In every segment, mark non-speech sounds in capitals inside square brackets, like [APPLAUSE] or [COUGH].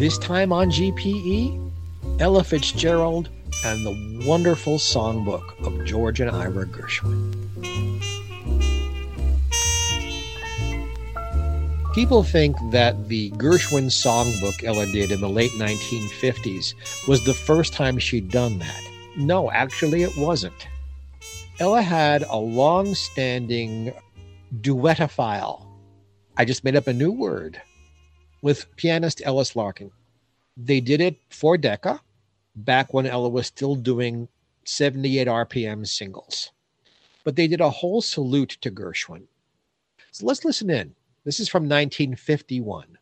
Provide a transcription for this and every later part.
This time on GPE, Ella Fitzgerald and the wonderful songbook of George and Ira Gershwin. People think that the Gershwin songbook Ella did in the late 1950s was the first time she'd done that. No, actually, it wasn't. Ella had a long standing duetophile. I just made up a new word with pianist Ellis Larkin. They did it for Decca back when Ella was still doing 78 RPM singles. But they did a whole salute to Gershwin. So let's listen in. This is from 1951.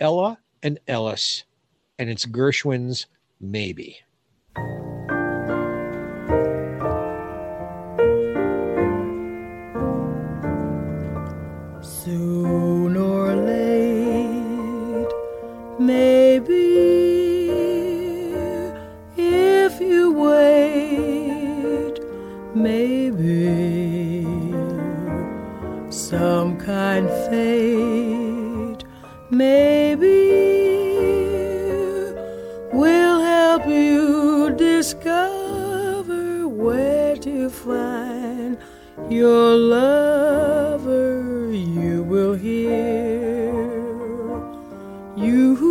Ella and Ellis, and it's Gershwin's Maybe. your you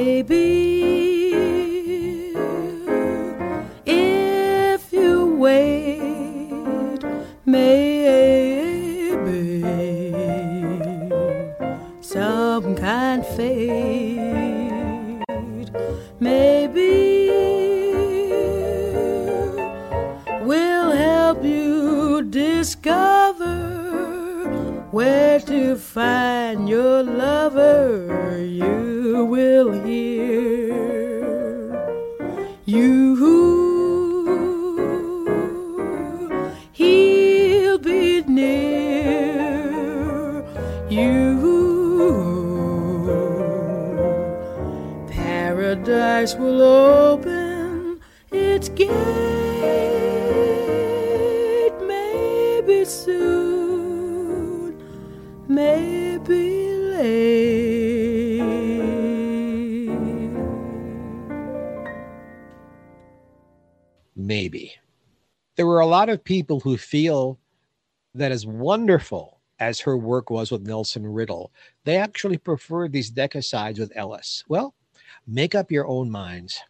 baby. You who lot of people who feel that as wonderful as her work was with Nelson Riddle, they actually prefer these Decca-sides with Ellis. Well, make up your own minds.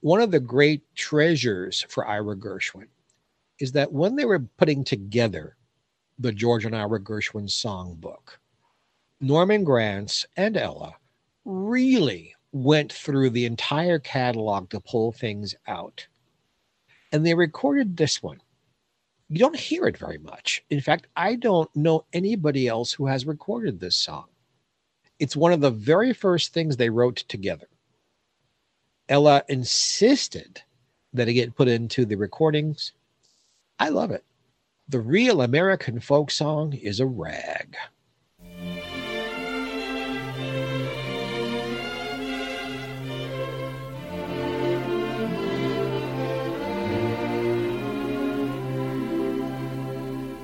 One of the great treasures for Ira Gershwin is that when they were putting together the George and Ira Gershwin songbook, Norman Granz and Ella really went through the entire catalog to pull things out and they recorded this one. You don't hear it very much. In fact, I don't know anybody else who has recorded this song. It's one of the very first things they wrote together. Ella insisted that it get put into the recordings. I love it. The real American folk song is a rag.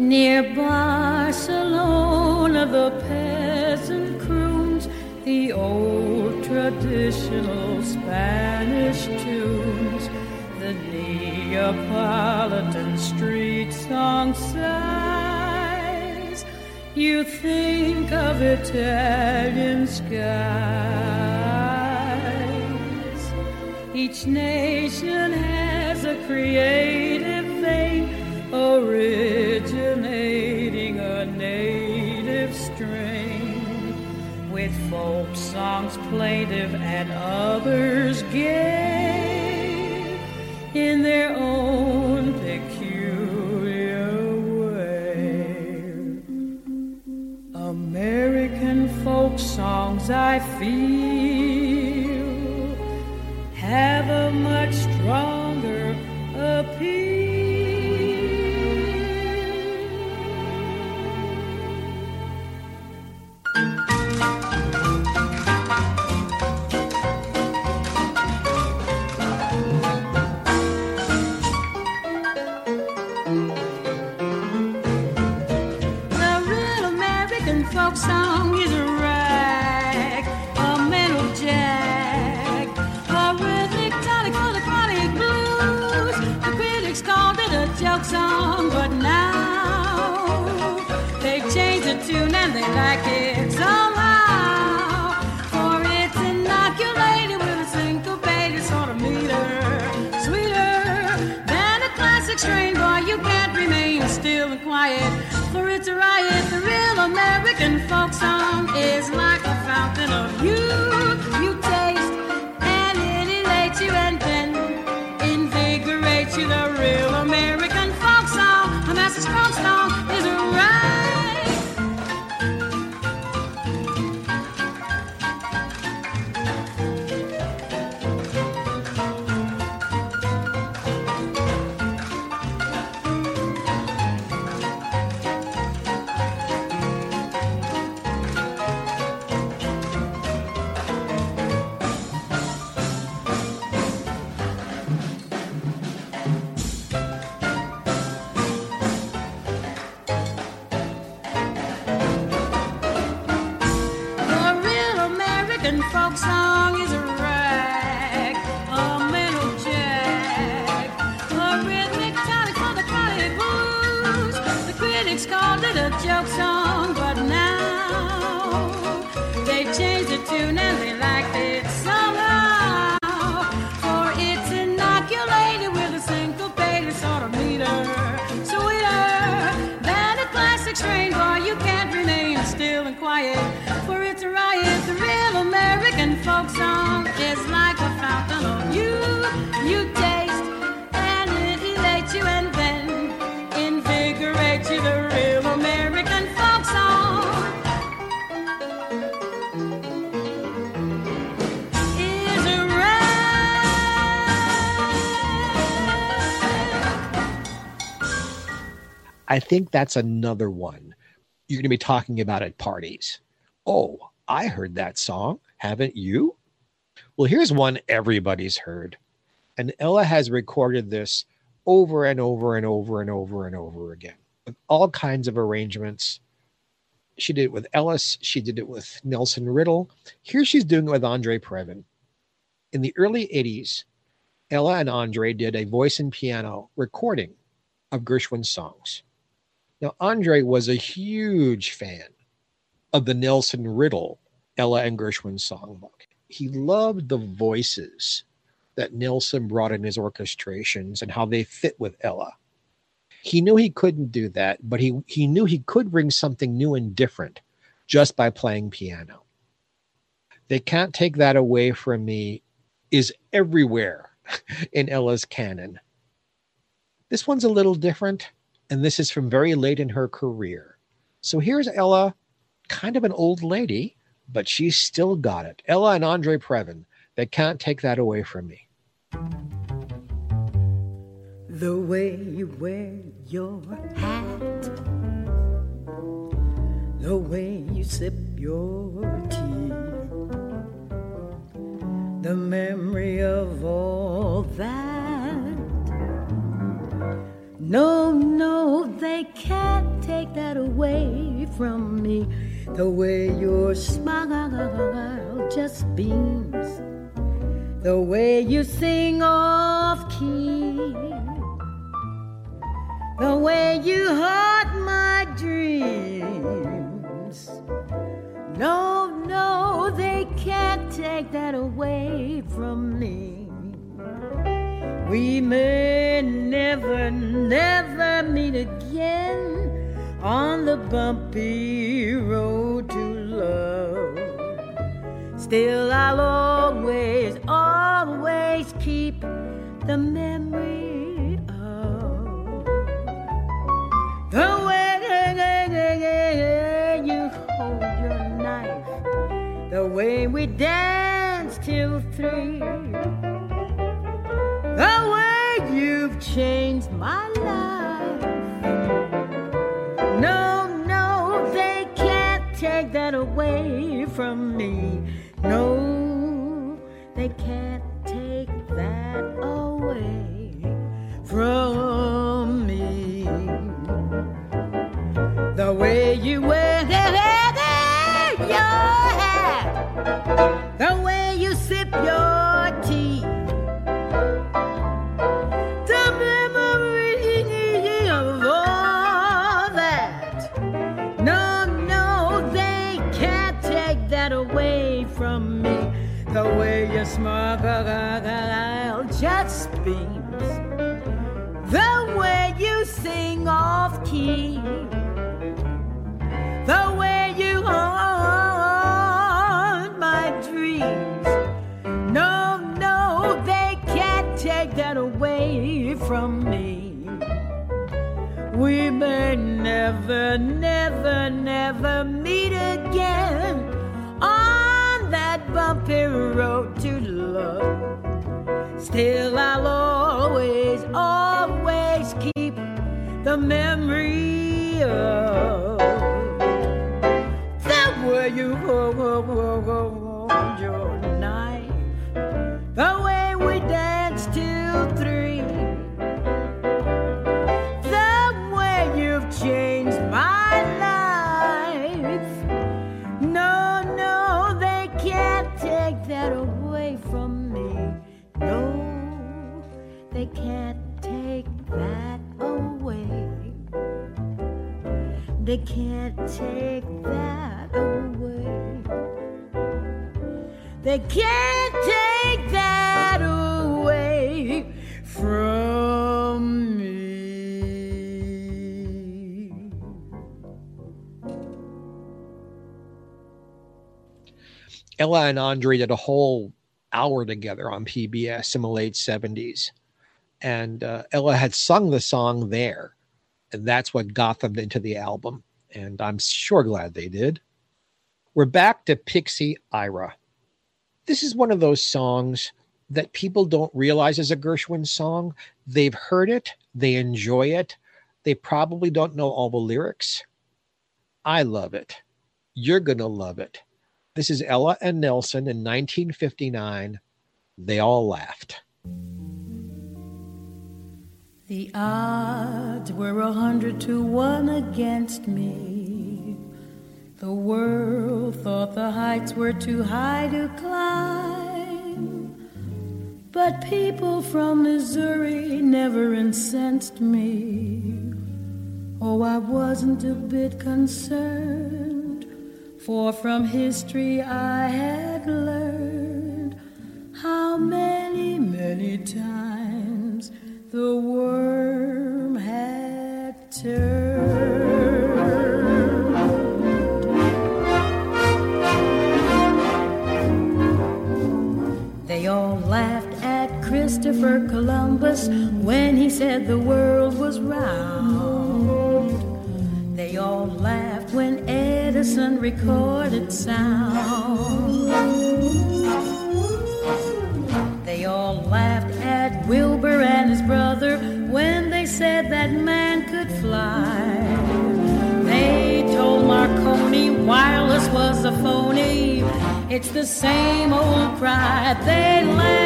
Near Barcelona, the peasant croons the old traditional Spanish tunes. The Neapolitan street song sighs. You think of Italian skies. Each nation has a creative vein originating folk songs plaintive and others gay in their own peculiar way. American folk songs, I feel, have a much and quiet. For it's a riot, the real American folk song is like a fountain of youth. You it song, but now they've changed the tune and they liked it somehow. For it's inoculated with a syncopated sort of meter, sweeter than a classic strain. Boy, you can't remain still and quiet, for it's a riot. The real American folk song is like a fountain of youth. You taste I think that's another one you're going to be talking about at parties. Oh, I heard that song. Haven't you? Well, here's one everybody's heard. And Ella has recorded this over and over and over and over and over again with all kinds of arrangements. She did it with Ellis, she did it with Nelson Riddle. Here she's doing it with Andre Previn. In the early 80s, Ella and Andre did a voice and piano recording of Gershwin's songs. Now, Andre was a huge fan of the Nelson Riddle Ella and Gershwin songbook. He loved the voices that Nelson brought in his orchestrations and how they fit with Ella. He knew he couldn't do that, but he, he knew he could bring something new and different just by playing piano. They Can't Take That Away From Me is everywhere [LAUGHS] in Ella's canon. This one's a little different, and this is from very late in her career. So here's Ella, kind of an old lady, but she's still got it. Ella and Andre Previn, they can't take that away from me. The way you wear your hat, the way you sip your tea, the memory of all that. No, no, they can't take that away from me. The way your smile just beams, the way you sing off key, the way you haunt my dreams. No, no, they can't take that away from me. We may never, never meet again on the bumpy road to love. Still, I'll always, always keep the memory of the way you hold your knife, the way we danced till three, changed my life. No, no, they can't take that away from me. No, they can't take that The way you smile and I'll just beams. The way you sing off key. The way you haunt my dreams. No, no, they can't take that away from me. We may never, never, never bumpy road to love. Still, I'll always, always keep the memory of They can't take that away. They can't take that away from me. Ella and Andre did a whole hour together on PBS in the late 70s. And uh, Ella had sung the song there. And that's what got them into the album. And I'm sure glad they did. We're back to Pixie Ira. This is one of those songs that people don't realize is a Gershwin song. They've heard it, they enjoy it. They probably don't know all the lyrics. I love it. You're going to love it. This is Ella and Nelson in 1959. They all laughed. The odds were a hundred to one against me. The world thought the heights were too high to climb. But people from Missouri never incensed me. Oh, I wasn't a bit concerned, for from history I had learned how many, many times the worm had turned. They all laughed at Christopher Columbus when he said the world was round. They all laughed when Edison recorded sound. They all laughed at Wilbur and his brother when they said that man could fly. They told Marconi wireless was a phony. It's the same old cry. They laughed.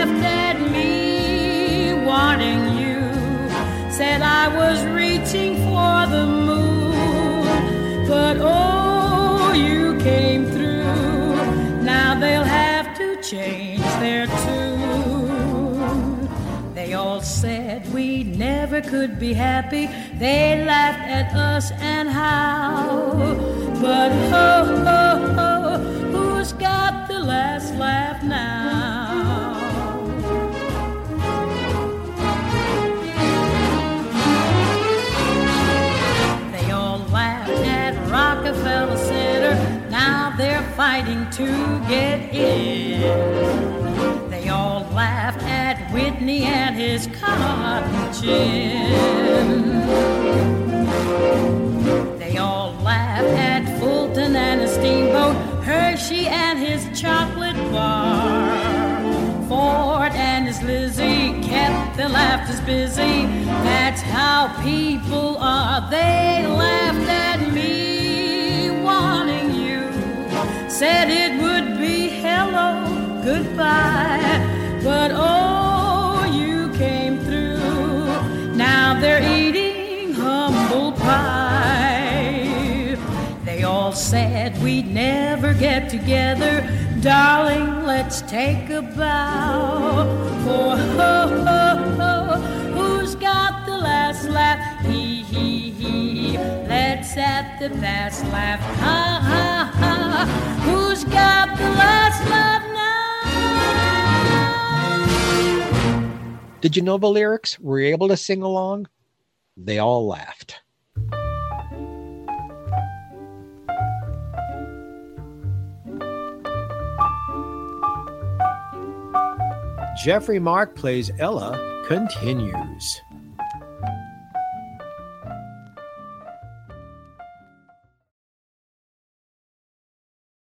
Never could be happy. They laughed at us and how. But ho, ho, ho, who's got the last laugh now? They all laughed at Rockefeller Center. Now they're fighting to get in. They all laughed at Whitney and his cotton They all laughed at Fulton and his steamboat, Hershey and his chocolate bar. Ford and his Lizzie kept their laughters busy. That's how people are. They get together. Darling, let's take a bow. For ho, who's got the last laugh? He, he, he. Let's at the last laugh. Ha, ha, ha. Who's got the last laugh now? Did you know the lyrics? Were you able to sing along? They all laughed. Geoffrey Mark plays Ella continues.